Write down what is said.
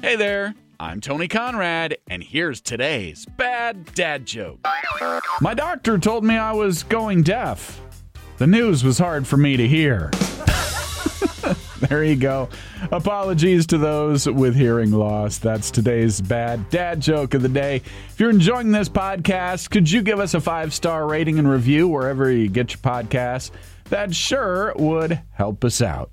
Hey there, I'm Tony Conrad, and here's today's bad dad joke. My doctor told me I was going deaf. The news was hard for me to hear. there you go. Apologies to those with hearing loss. That's today's bad dad joke of the day. If you're enjoying this podcast, could you give us a five star rating and review wherever you get your podcasts? That sure would help us out.